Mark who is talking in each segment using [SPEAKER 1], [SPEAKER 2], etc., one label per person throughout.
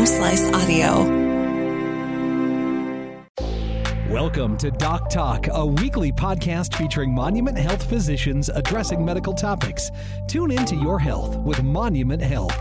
[SPEAKER 1] Home Slice Audio.
[SPEAKER 2] Welcome to Doc Talk, a weekly podcast featuring Monument Health physicians addressing medical topics. Tune into your health with Monument Health.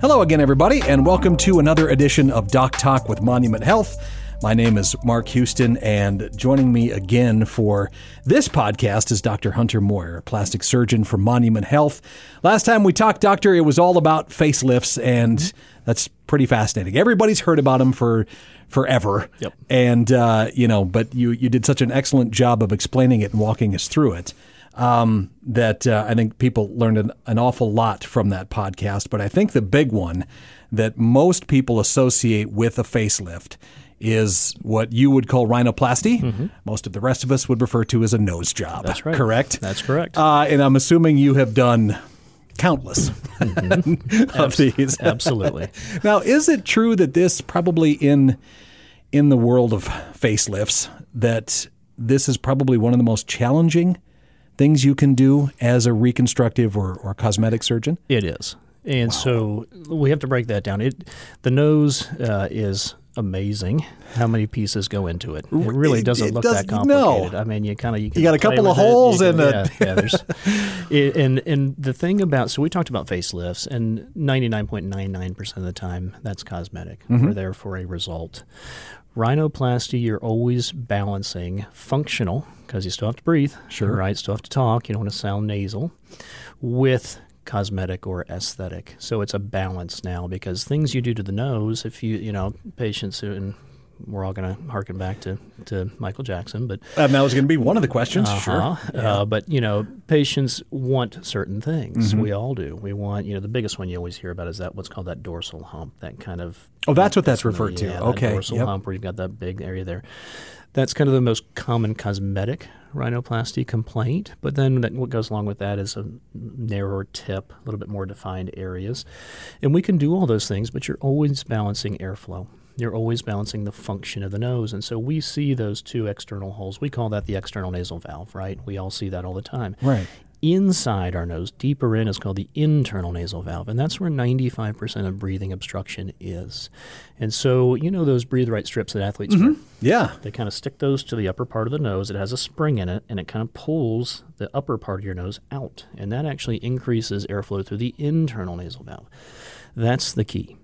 [SPEAKER 2] Hello again, everybody, and welcome to another edition of Doc Talk with Monument Health. My name is Mark Houston, and joining me again for this podcast is Dr. Hunter Moyer, plastic surgeon from Monument Health. Last time we talked, Doctor, it was all about facelifts, and that's pretty fascinating. Everybody's heard about them for forever,
[SPEAKER 3] Yep.
[SPEAKER 2] and uh, you know, but you you did such an excellent job of explaining it and walking us through it. Um, that uh, I think people learned an, an awful lot from that podcast. But I think the big one that most people associate with a facelift is what you would call rhinoplasty. Most of the rest of us would refer to as a nose job.
[SPEAKER 3] Mm-hmm. That's right.
[SPEAKER 2] Correct?
[SPEAKER 3] That's correct.
[SPEAKER 2] Uh, and I'm assuming you have done countless of these.
[SPEAKER 3] Absolutely.
[SPEAKER 2] Now, is it true that this probably in in the world of facelifts that this is probably one of the most challenging things you can do as a reconstructive or, or cosmetic surgeon?
[SPEAKER 3] It is. And so we have to break that down. It the nose uh, is amazing. How many pieces go into it? It really doesn't
[SPEAKER 2] it
[SPEAKER 3] look
[SPEAKER 2] does-
[SPEAKER 3] that complicated.
[SPEAKER 2] no.
[SPEAKER 3] I mean, you kind of you, can
[SPEAKER 2] got a couple of
[SPEAKER 3] it.
[SPEAKER 2] Holes
[SPEAKER 3] can-
[SPEAKER 2] and
[SPEAKER 3] yeah, yeah, there's it, and and the thing about so we talked about facelifts and 99.99% of the time that's cosmetic.
[SPEAKER 2] Mm-hmm.
[SPEAKER 3] We're there for a result. Rhinoplasty, you're always balancing functional because you still have to breathe,
[SPEAKER 2] Sure.
[SPEAKER 3] right? Still have to talk. You don't want to sound nasal, with cosmetic or aesthetic. So it's a balance now because things you do to the nose, if you you know patients who we're all going to harken back to, to Michael Jackson, but
[SPEAKER 2] And that was going to be one of the questions.
[SPEAKER 3] uh-huh. Uh, but you know, patients want certain things.
[SPEAKER 2] Mm-hmm.
[SPEAKER 3] We all do. We want, you know, the biggest one you always hear about is that what's called that dorsal hump. That kind of
[SPEAKER 2] Oh, that's what that's referred
[SPEAKER 3] yeah,
[SPEAKER 2] to. Okay.
[SPEAKER 3] dorsal
[SPEAKER 2] Yep.
[SPEAKER 3] hump where you've got that big area there. That's kind of the most common cosmetic rhinoplasty complaint. But then that, what goes along with that is a narrower tip, a little bit more defined areas, and we can do all those things. But you're always balancing airflow. You're always balancing the function of the nose. And so we see those two external holes. We call that the external nasal valve, right? We all see that all the time.
[SPEAKER 2] Right.
[SPEAKER 3] Inside our nose, deeper in, is called the internal nasal valve. And that's where 95% of breathing obstruction is. And so, you know, those breathe right strips that athletes mm-hmm. wear?
[SPEAKER 2] Yeah.
[SPEAKER 3] They kind of stick those to the upper part of the nose. It has a spring in it, and it kind of pulls the upper part of your nose out. And that actually increases airflow through the internal nasal valve. That's the key.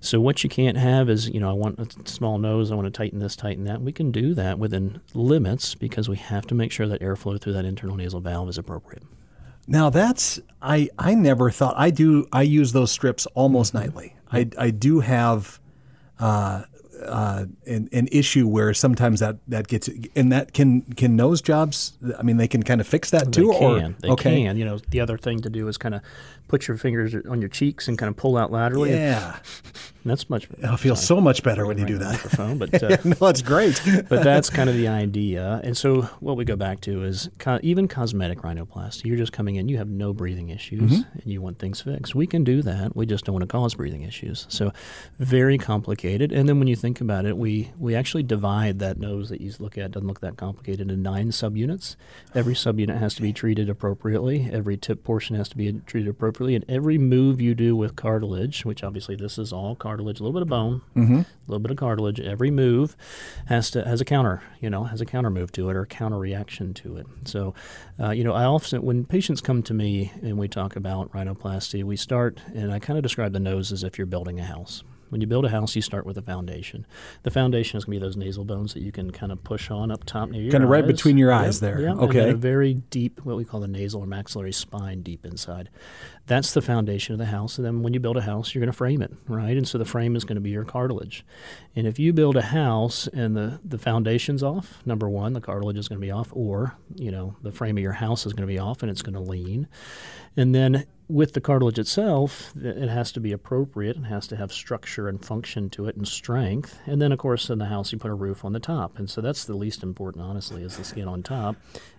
[SPEAKER 3] So what you can't have is, you know, I want a small nose, I want to tighten this, tighten that. We can do that within limits because we have to make sure that airflow through that internal nasal valve is appropriate.
[SPEAKER 2] Now that's I I never thought I do I use those strips almost nightly. I I do have uh, uh, an, an issue where sometimes that, that gets and that can can nose jobs. I mean, they can kind of fix that too.
[SPEAKER 3] They
[SPEAKER 2] or.
[SPEAKER 3] They
[SPEAKER 2] okay,
[SPEAKER 3] can. You know, the other thing to do is kind of put your fingers on your cheeks and kind of pull out laterally.
[SPEAKER 2] yeah,
[SPEAKER 3] That's much.
[SPEAKER 2] I feel so much better when you do that.
[SPEAKER 3] But uh,
[SPEAKER 2] no, that's great.
[SPEAKER 3] but that's kind of the idea. And so what we go back to is co- even cosmetic rhinoplasty. You're just coming in, you have no breathing issues, and you want things fixed. We can do that. We just don't want to cause breathing issues. So very complicated. And then when you think about it, we we actually divide that nose that you look at doesn't look that complicated into nine subunits. Every subunit has to be treated appropriately. Every tip portion has to be treated appropriately, and every move you do with cartilage, which obviously this is all cartilage, a little bit of bone, a little bit of cartilage. Every move has to has a counter, you know, has a counter move to it or a counter reaction to it. So, uh, you know, I often when patients come to me and we talk about rhinoplasty, we start and I kind of describe the nose as if you're building a house. When you build a house, you start with a foundation. The foundation is going to be those nasal bones that you can kind of push on up top near your
[SPEAKER 2] Kinda right
[SPEAKER 3] eyes.
[SPEAKER 2] between your
[SPEAKER 3] Yep,
[SPEAKER 2] eyes there.
[SPEAKER 3] yep,
[SPEAKER 2] Okay.
[SPEAKER 3] a very deep, what we call the nasal or maxillary spine deep inside. That's the foundation of the house. And then when you build a house, you're going to frame it, right? And so the frame is going to be your cartilage. And if you build a house and the, the foundation's off, number one, the cartilage is going to be off, or, you know, the frame of your house is going to be off and it's going to lean. And then with the cartilage itself, it has to be appropriate. It has to have structure and function to it and strength. And then, of course, in the house, you put a roof on the top. And so that's the least important, honestly, is the skin on top.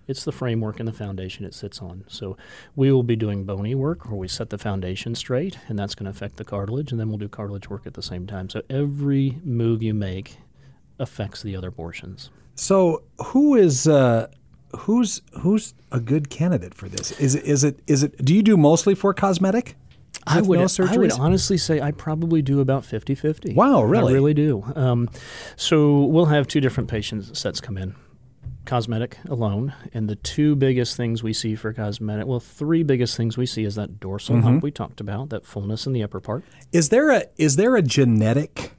[SPEAKER 3] It's the framework and the foundation it sits on. So we will be doing bony work where we set the foundation straight, and that's going to affect the cartilage. And then we'll do cartilage work at the same time. So every move you make affects the other portions.
[SPEAKER 2] So who is uh, who's who's a good candidate for this? Is it is it is it? Do you do mostly for cosmetic?
[SPEAKER 3] I would, I would honestly say I probably do about 50 50.
[SPEAKER 2] Wow, really?
[SPEAKER 3] I really do. Um, so we'll have two different patient sets come in cosmetic alone. And the two biggest things we see for cosmetic, well, three biggest things we see is that dorsal
[SPEAKER 2] Mm-hmm.
[SPEAKER 3] hump we talked about, that fullness in the upper part.
[SPEAKER 2] Is there a is there a genetic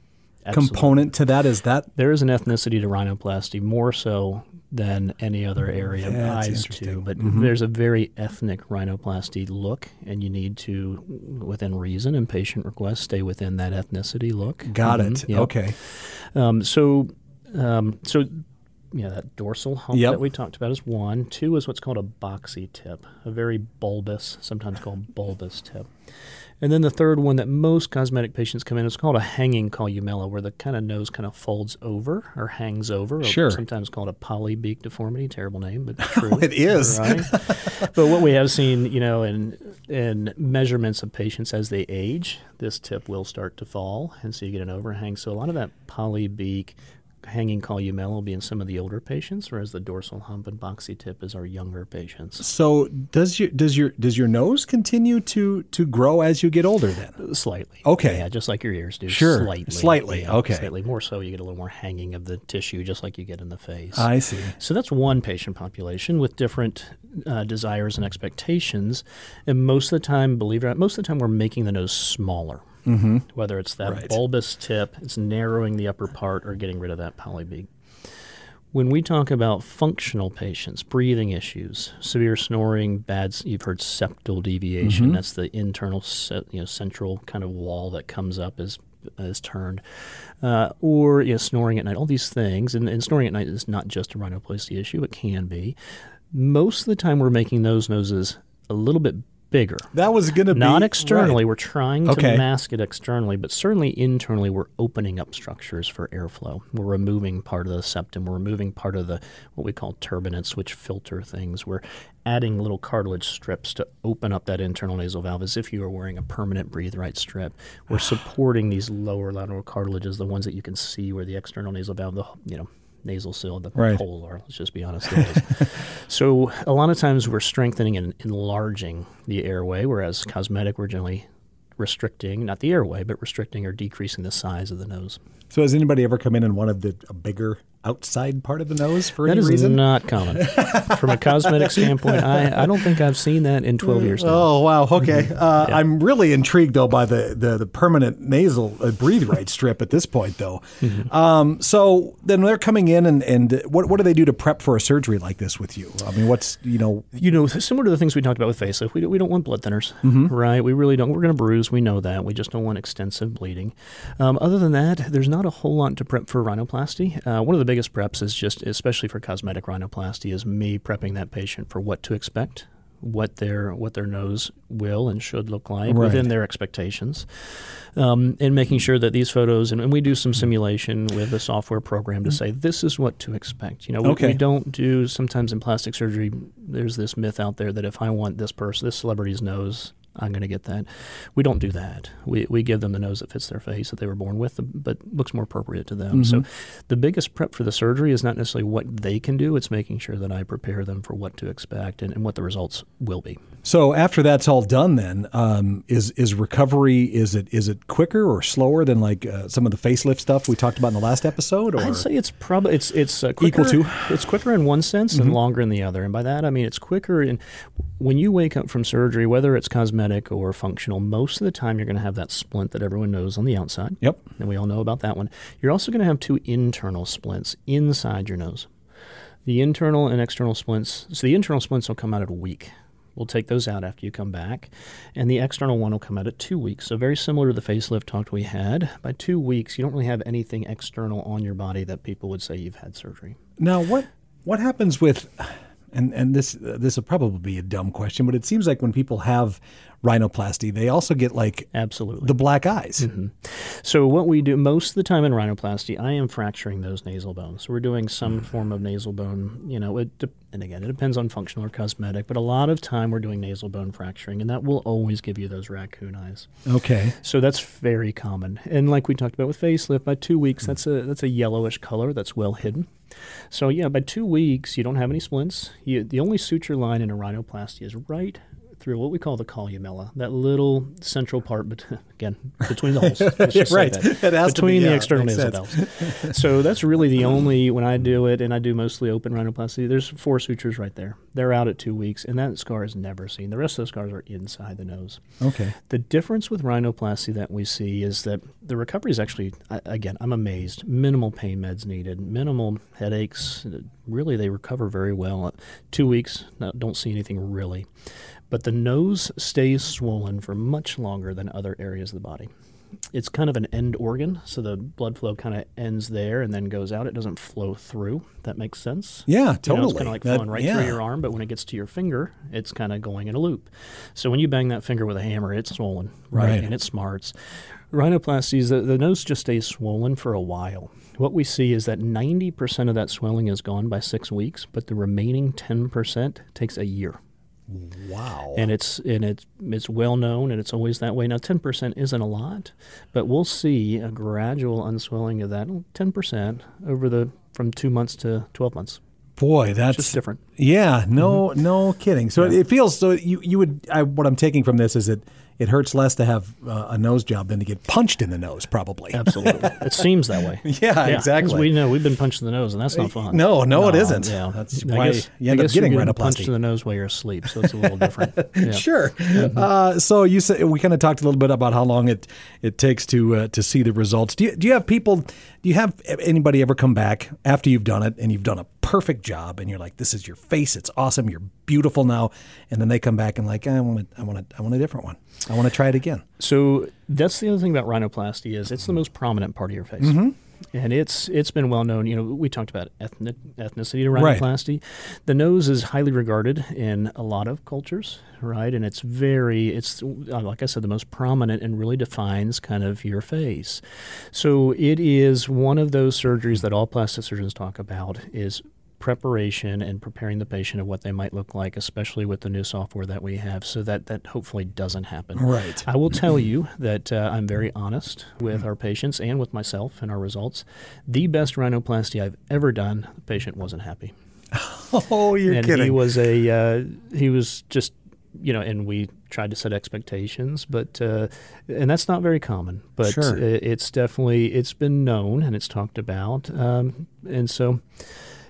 [SPEAKER 3] Absolutely.
[SPEAKER 2] component to that? Is that
[SPEAKER 3] There is an ethnicity to rhinoplasty, more so than any other area of eyes.
[SPEAKER 2] Mm-hmm.
[SPEAKER 3] too. But there's a very ethnic rhinoplasty look, and you need to, within reason and patient request, stay within that ethnicity look.
[SPEAKER 2] got
[SPEAKER 3] Mhm,
[SPEAKER 2] it?
[SPEAKER 3] yep.
[SPEAKER 2] Okay.
[SPEAKER 3] Um, so, um, so yeah, that dorsal hump
[SPEAKER 2] Yep.
[SPEAKER 3] that we talked about is one. Two is what's called a boxy tip, a very bulbous, sometimes called bulbous tip. And then the third one that most cosmetic patients come in is called a hanging columella, where the kind of nose kind of folds over or hangs over. or
[SPEAKER 2] Sure.
[SPEAKER 3] Sometimes called a polybeak deformity. Terrible name, but true.
[SPEAKER 2] Oh, it is.
[SPEAKER 3] Right? but what we have seen, you know, in in measurements of patients as they age, this tip will start to fall, and so you get an overhang. So a lot of that polybeak hanging columella will be in some of the older patients, whereas the dorsal hump and boxy tip is our younger patients.
[SPEAKER 2] So does your does your does your nose continue to to grow as you get older? Then
[SPEAKER 3] Slightly.
[SPEAKER 2] Okay.
[SPEAKER 3] Yeah, just like your ears do.
[SPEAKER 2] Sure.
[SPEAKER 3] Slightly.
[SPEAKER 2] Slightly,
[SPEAKER 3] Yeah,
[SPEAKER 2] okay.
[SPEAKER 3] Slightly more so. You get a little more hanging of the tissue, just like you get in the face.
[SPEAKER 2] I see.
[SPEAKER 3] So that's one patient population with different uh, desires and expectations. And most of the time, believe it or not, most of the time we're making the nose smaller. Mm-hmm. Whether it's that
[SPEAKER 2] Right.
[SPEAKER 3] bulbous tip, it's narrowing the upper part, or getting rid of that polybeak. When we talk about functional patients, breathing issues, severe snoring, bad, you've heard septal deviation. That's the internal, you know, central kind of wall that comes up as is turned, uh, or you know, snoring at night. All these things, and, and snoring at night is not just a rhinoplasty issue. It can be. Most of the time, we're making those noses a little bit bigger.
[SPEAKER 2] That was going to be
[SPEAKER 3] Not externally.
[SPEAKER 2] right.
[SPEAKER 3] We're trying to
[SPEAKER 2] Okay.
[SPEAKER 3] mask it externally, but certainly internally, we're opening up structures for airflow. We're removing part of the septum. We're removing part of the what we call turbinates, which filter things. We're adding little cartilage strips to open up that internal nasal valve as if you were wearing a permanent breathe right strip. We're supporting these lower lateral cartilages, the ones that you can see where the external nasal valve, the you know nasal seal, the
[SPEAKER 2] Right.
[SPEAKER 3] hole are. Let's just be honest. So a lot of times we're strengthening and enlarging the airway, whereas cosmetic we're generally restricting, not the airway, but restricting or decreasing the size of the nose.
[SPEAKER 2] So has anybody ever come in and wanted the, a bigger outside part of the nose for
[SPEAKER 3] That
[SPEAKER 2] any
[SPEAKER 3] is
[SPEAKER 2] reason?
[SPEAKER 3] not common. From a cosmetic standpoint, I, I don't think I've seen that in 12 years now.
[SPEAKER 2] Oh wow! Okay, uh, I'm really intrigued though by the the, the permanent nasal uh, breathe right strip at this point though.
[SPEAKER 3] Mm-hmm.
[SPEAKER 2] Um, so then they're coming in and and what what do they do to prep for a surgery like this with you? I mean, what's you know
[SPEAKER 3] you know, similar to the things we talked about with facelift, we we don't want blood thinners,
[SPEAKER 2] Mm-hmm.
[SPEAKER 3] right? We really don't. We're going to bruise. We know that. We just don't want extensive bleeding. Um, other than that, there's not a whole lot to prep for rhinoplasty. Uh, one of the biggest preps is just, especially for cosmetic rhinoplasty, is me prepping that patient for what to expect. What their what their nose will and should look like
[SPEAKER 2] Right.
[SPEAKER 3] within their expectations, um, and making sure that these photos and, and we do some simulation with a software program to say this is what to expect. You know, we,
[SPEAKER 2] Okay.
[SPEAKER 3] we don't do sometimes in plastic surgery. There's this myth out there that if I want this person, this celebrity's nose, I'm going to get that. We don't do that. We, we give them the nose that fits their face that they were born with, but looks more appropriate to them. So the biggest prep for the surgery is not necessarily what they can do. It's making sure that I prepare them for what to expect and, and what the results will be.
[SPEAKER 2] so after that's all done, then um, is is recovery is it is it quicker or slower than like uh, some of the facelift stuff we talked about in the last episode? Or
[SPEAKER 3] I'd say it's probably it's it's uh, quicker,
[SPEAKER 2] Equal to? Mm-hmm.
[SPEAKER 3] It's quicker in one sense and longer in the other. And by that I mean it's quicker in when you wake up from surgery, whether it's cosmetic or functional. Most of the time you're going to have that splint that everyone knows on the outside.
[SPEAKER 2] yep.
[SPEAKER 3] and we all know about that one. You're also going to have two internal splints inside your nose. The internal and external splints. So the internal splints will come out at a week. We'll take those out after you come back, and the external one will come out at two weeks. So very similar to the facelift talk we had. By two weeks, you don't really have anything external on your body that people would say you've had surgery.
[SPEAKER 2] Now, what what happens with, and and this this will probably be a dumb question, but it seems like when people have rhinoplasty, they also get like
[SPEAKER 3] Absolutely.
[SPEAKER 2] the black eyes. Mm-hmm.
[SPEAKER 3] So what we do most of the time in rhinoplasty, I am fracturing those nasal bones. So we're doing some mm. form of nasal bone. You know, it de- and again, it depends on functional or cosmetic, but a lot of time we're doing nasal bone fracturing, and that will always give you those raccoon eyes.
[SPEAKER 2] Okay.
[SPEAKER 3] So that's very common. And like we talked about with facelift, by two weeks, mm. that's a that's a yellowish color that's well hidden. So yeah, by two weeks you don't have any splints. You, the only suture line in a rhinoplasty is right through what we call the columella, that little central part, but again, between the holes. Say
[SPEAKER 2] Right.
[SPEAKER 3] that. Between
[SPEAKER 2] be,
[SPEAKER 3] the
[SPEAKER 2] yeah,
[SPEAKER 3] external nasal valves. so that's really the only when I do it, and I do mostly open rhinoplasty. There's four sutures right there. They're out at two weeks, and that scar is never seen. The rest of the scars are inside the nose.
[SPEAKER 2] Okay.
[SPEAKER 3] The difference with rhinoplasty that we see is that the recovery is actually, again, I'm amazed. Minimal pain meds needed, minimal headaches. Really, they recover very well. Two weeks, don't see anything really. But the nose stays swollen for much longer than other areas of the body. It's kind of an end organ, so the blood flow kind of ends there and then goes out. It doesn't flow through. That makes sense.
[SPEAKER 2] Yeah,
[SPEAKER 3] You know,
[SPEAKER 2] totally.
[SPEAKER 3] it's kind of like
[SPEAKER 2] That-
[SPEAKER 3] flowing right
[SPEAKER 2] yeah.
[SPEAKER 3] through your arm, but when it gets to your finger, it's kind of going in a loop. So when you bang that finger with a hammer, it's swollen, right?
[SPEAKER 2] Right.
[SPEAKER 3] And it smarts. Rhinoplasties, the, the nose just stays swollen for a while. What we see is that 90% of that swelling is gone by six weeks, but the remaining 10% takes a year.
[SPEAKER 2] Wow.
[SPEAKER 3] And it's and it's it's well known and it's always that way. Now ten percent isn't a lot, but we'll see a gradual unswelling of that ten percent over the from two months to twelve months.
[SPEAKER 2] Boy, that's
[SPEAKER 3] Just different.
[SPEAKER 2] Yeah, no,
[SPEAKER 3] Mm-hmm.
[SPEAKER 2] no kidding. So it, it feels so. You you would. I, what I'm taking from this is that it hurts less to have uh, a nose job than to get punched in the nose, probably.
[SPEAKER 3] Absolutely. it seems that way.
[SPEAKER 2] Yeah, exactly.
[SPEAKER 3] We know we've been punched in the nose, and that's not fun.
[SPEAKER 2] No, no, it isn't.
[SPEAKER 3] Yeah,
[SPEAKER 2] That's
[SPEAKER 3] I
[SPEAKER 2] why
[SPEAKER 3] guess,
[SPEAKER 2] you end up getting
[SPEAKER 3] getting
[SPEAKER 2] rhinoplasty.
[SPEAKER 3] punched in the nose while you're asleep, so it's a little different. Yeah.
[SPEAKER 2] Sure.
[SPEAKER 3] Mm-hmm.
[SPEAKER 2] Uh, so you said we kind of talked a little bit about how long it it takes to uh, to see the results. Do you do you have people? Do you have anybody ever come back after you've done it and you've done a perfect job and you're like, this is your face, it's awesome, you're beautiful now, and then they come back and like, I want I want a, I want a different one. I want to try it again.
[SPEAKER 3] So that's the other thing about rhinoplasty is it's the most prominent part of your face.
[SPEAKER 2] Mm-hmm.
[SPEAKER 3] And it's it's been well known. You know, we talked about ethnic ethnicity to
[SPEAKER 2] Right.
[SPEAKER 3] rhinoplasty. The nose is highly regarded in a lot of cultures, right? And it's very it's uh, like I said, the most prominent and really defines kind of your face. So it is one of those surgeries that all plastic surgeons talk about is preparation and preparing the patient of what they might look like, especially with the new software that we have, so that that hopefully doesn't happen.
[SPEAKER 2] Right.
[SPEAKER 3] I will tell you that uh, I'm very honest with our patients and with myself and our results. The best rhinoplasty I've ever done, the patient wasn't happy,
[SPEAKER 2] Oh, you're
[SPEAKER 3] and
[SPEAKER 2] kidding.
[SPEAKER 3] he was a uh, he was just you know, and we tried to set expectations, but uh, and that's not very common. But
[SPEAKER 2] Sure.
[SPEAKER 3] it's definitely it's been known and it's talked about, um, and so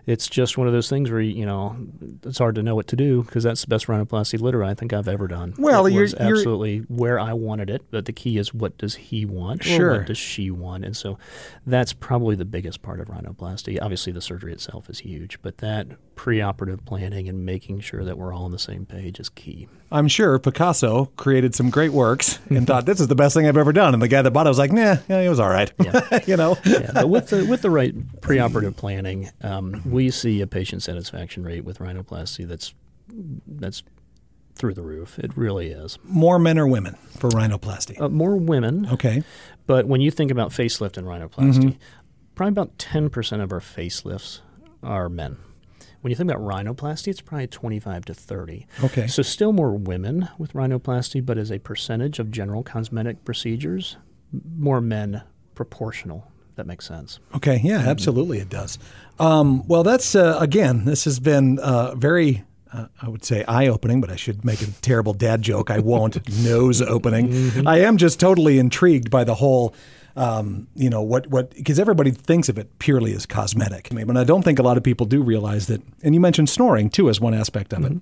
[SPEAKER 3] it's just one of those things where you know it's hard to know what to do because that's the best rhinoplasty litter I think I've ever done.
[SPEAKER 2] Well,
[SPEAKER 3] it
[SPEAKER 2] you're-
[SPEAKER 3] was
[SPEAKER 2] you're-
[SPEAKER 3] absolutely where I wanted it, but the key is what does he want or
[SPEAKER 2] Sure.
[SPEAKER 3] what does she want, and so that's probably the biggest part of rhinoplasty. Obviously, the surgery itself is huge, but that preoperative planning and making sure that we're all on the same page is key.
[SPEAKER 2] I'm sure Picasso created some great works and thought this is the best thing I've ever done, and the guy that bought it was like, nah, yeah, it was all right. you know.
[SPEAKER 3] yeah, but with the with the right preoperative planning, um, we see a patient satisfaction rate with rhinoplasty that's that's through the roof. It really is.
[SPEAKER 2] More men or women for rhinoplasty.
[SPEAKER 3] Uh, more women,
[SPEAKER 2] Okay.
[SPEAKER 3] but when you think about facelift and rhinoplasty, probably about ten percent of our facelifts are men. When you think about rhinoplasty, it's probably 25 to 30.
[SPEAKER 2] Okay.
[SPEAKER 3] So still more women with rhinoplasty, but as a percentage of general cosmetic procedures, more men proportional. That makes sense.
[SPEAKER 2] Okay, yeah, absolutely, it does. Um, well, that's uh, again, this has been uh, very, uh, I would say, eye-opening, but I should make a terrible dad joke. I won't. Nose opening. I am just totally intrigued by the whole. Um, you know what? What? Because everybody thinks of it purely as cosmetic. I mean, but I don't think a lot of people do realize that. And you mentioned snoring too as one aspect of it.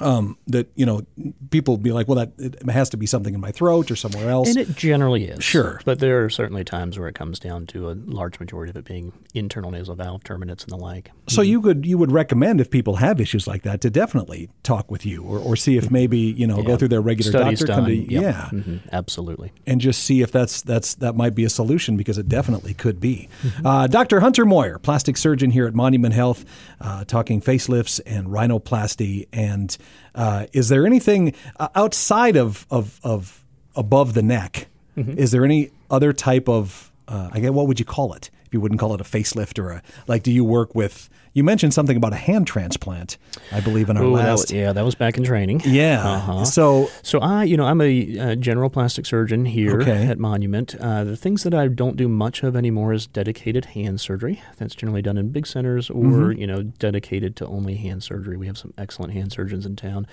[SPEAKER 2] Um, that you know, people be like, well, that it has to be something in my throat or somewhere else.
[SPEAKER 3] And it generally is.
[SPEAKER 2] Sure.
[SPEAKER 3] But there are certainly times where it comes down to a large majority of it being internal nasal valve turbinates and the like.
[SPEAKER 2] So you could you would recommend if people have issues like that to definitely talk with you or, or see if maybe you know go through their regular
[SPEAKER 3] Studies
[SPEAKER 2] doctor
[SPEAKER 3] done.
[SPEAKER 2] come to
[SPEAKER 3] Yep.
[SPEAKER 2] yeah
[SPEAKER 3] Mhm. Absolutely.
[SPEAKER 2] and just see if that's that's that might be a solution because it definitely could be. Uh, Dr. Hunter Moyer, plastic surgeon here at Monument Health, uh, talking facelifts and rhinoplasty. And uh, is there anything uh, outside of of, of above the neck? Is there any other type of uh, I guess what would you call it? You wouldn't call it a facelift or a like. Do you work with? You mentioned something about a hand transplant, I believe, in our
[SPEAKER 3] Ooh, that
[SPEAKER 2] last.
[SPEAKER 3] was- yeah, that was back in training.
[SPEAKER 2] yeah.
[SPEAKER 3] Uh-huh.
[SPEAKER 2] So
[SPEAKER 3] So I, you know, I'm a uh, general plastic surgeon here
[SPEAKER 2] Okay.
[SPEAKER 3] at Monument. Uh, the things that I don't do much of anymore is dedicated hand surgery. That's generally done in big centers or
[SPEAKER 2] Mm-hmm.
[SPEAKER 3] you know dedicated to only hand surgery. We have some excellent hand surgeons in town,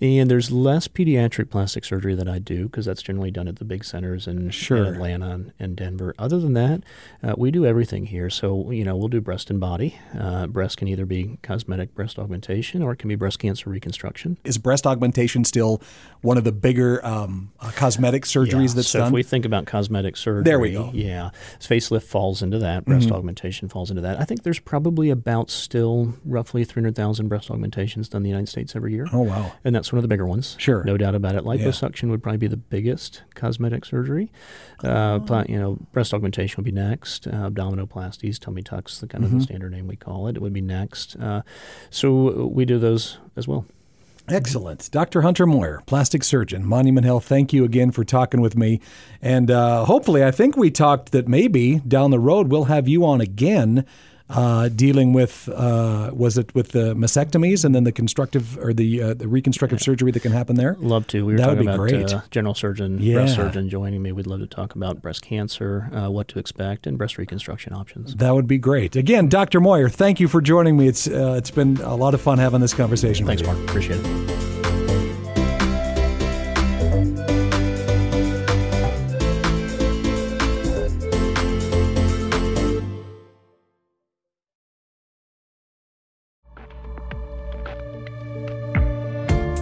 [SPEAKER 3] and there's less pediatric plastic surgery that I do because that's generally done at the big centers in, in
[SPEAKER 2] Sure.
[SPEAKER 3] Atlanta and, and Denver. Other than that, uh, we do everything here. So you know, we'll do breast and body. Uh, breast can either be cosmetic breast augmentation or it can be breast cancer reconstruction.
[SPEAKER 2] is breast augmentation still one of the bigger um, uh, cosmetic surgeries
[SPEAKER 3] Yeah,
[SPEAKER 2] that's
[SPEAKER 3] so
[SPEAKER 2] done?
[SPEAKER 3] if we think about cosmetic surgery,
[SPEAKER 2] There we go. Mm-hmm.
[SPEAKER 3] Yeah, facelift falls into that. Breast augmentation falls into that. I think there's probably about still roughly 300,000 breast augmentations done in the United States every year.
[SPEAKER 2] oh wow.
[SPEAKER 3] And that's one of the bigger ones.
[SPEAKER 2] Sure.
[SPEAKER 3] No doubt about it. Liposuction would probably be the biggest cosmetic surgery. Uh, pla- you know, breast augmentation would be next. Uh, abdominoplasties, tummy tucks, the kind of the standard name we call it, it would be next. Uh, so we do those as well.
[SPEAKER 2] Excellent. Dr. Hunter Moyer, plastic surgeon, Monument Health, thank you again for talking with me. And uh, hopefully, I think we talked that maybe down the road we'll have you on again uh, dealing with, uh, was it with the mastectomies and then the constructive or the, uh, the reconstructive surgery that can happen there?
[SPEAKER 3] Love to. We were
[SPEAKER 2] That would
[SPEAKER 3] talking
[SPEAKER 2] be
[SPEAKER 3] about
[SPEAKER 2] great.
[SPEAKER 3] Uh, general surgeon,
[SPEAKER 2] Yeah.
[SPEAKER 3] breast surgeon joining me. We'd love to talk about breast cancer, uh, what to expect, and breast reconstruction options.
[SPEAKER 2] That would be great. Again, Dr. Moyer, thank you for joining me. It's, uh, it's been a lot of fun having this conversation
[SPEAKER 3] Thanks. Mark. Appreciate it.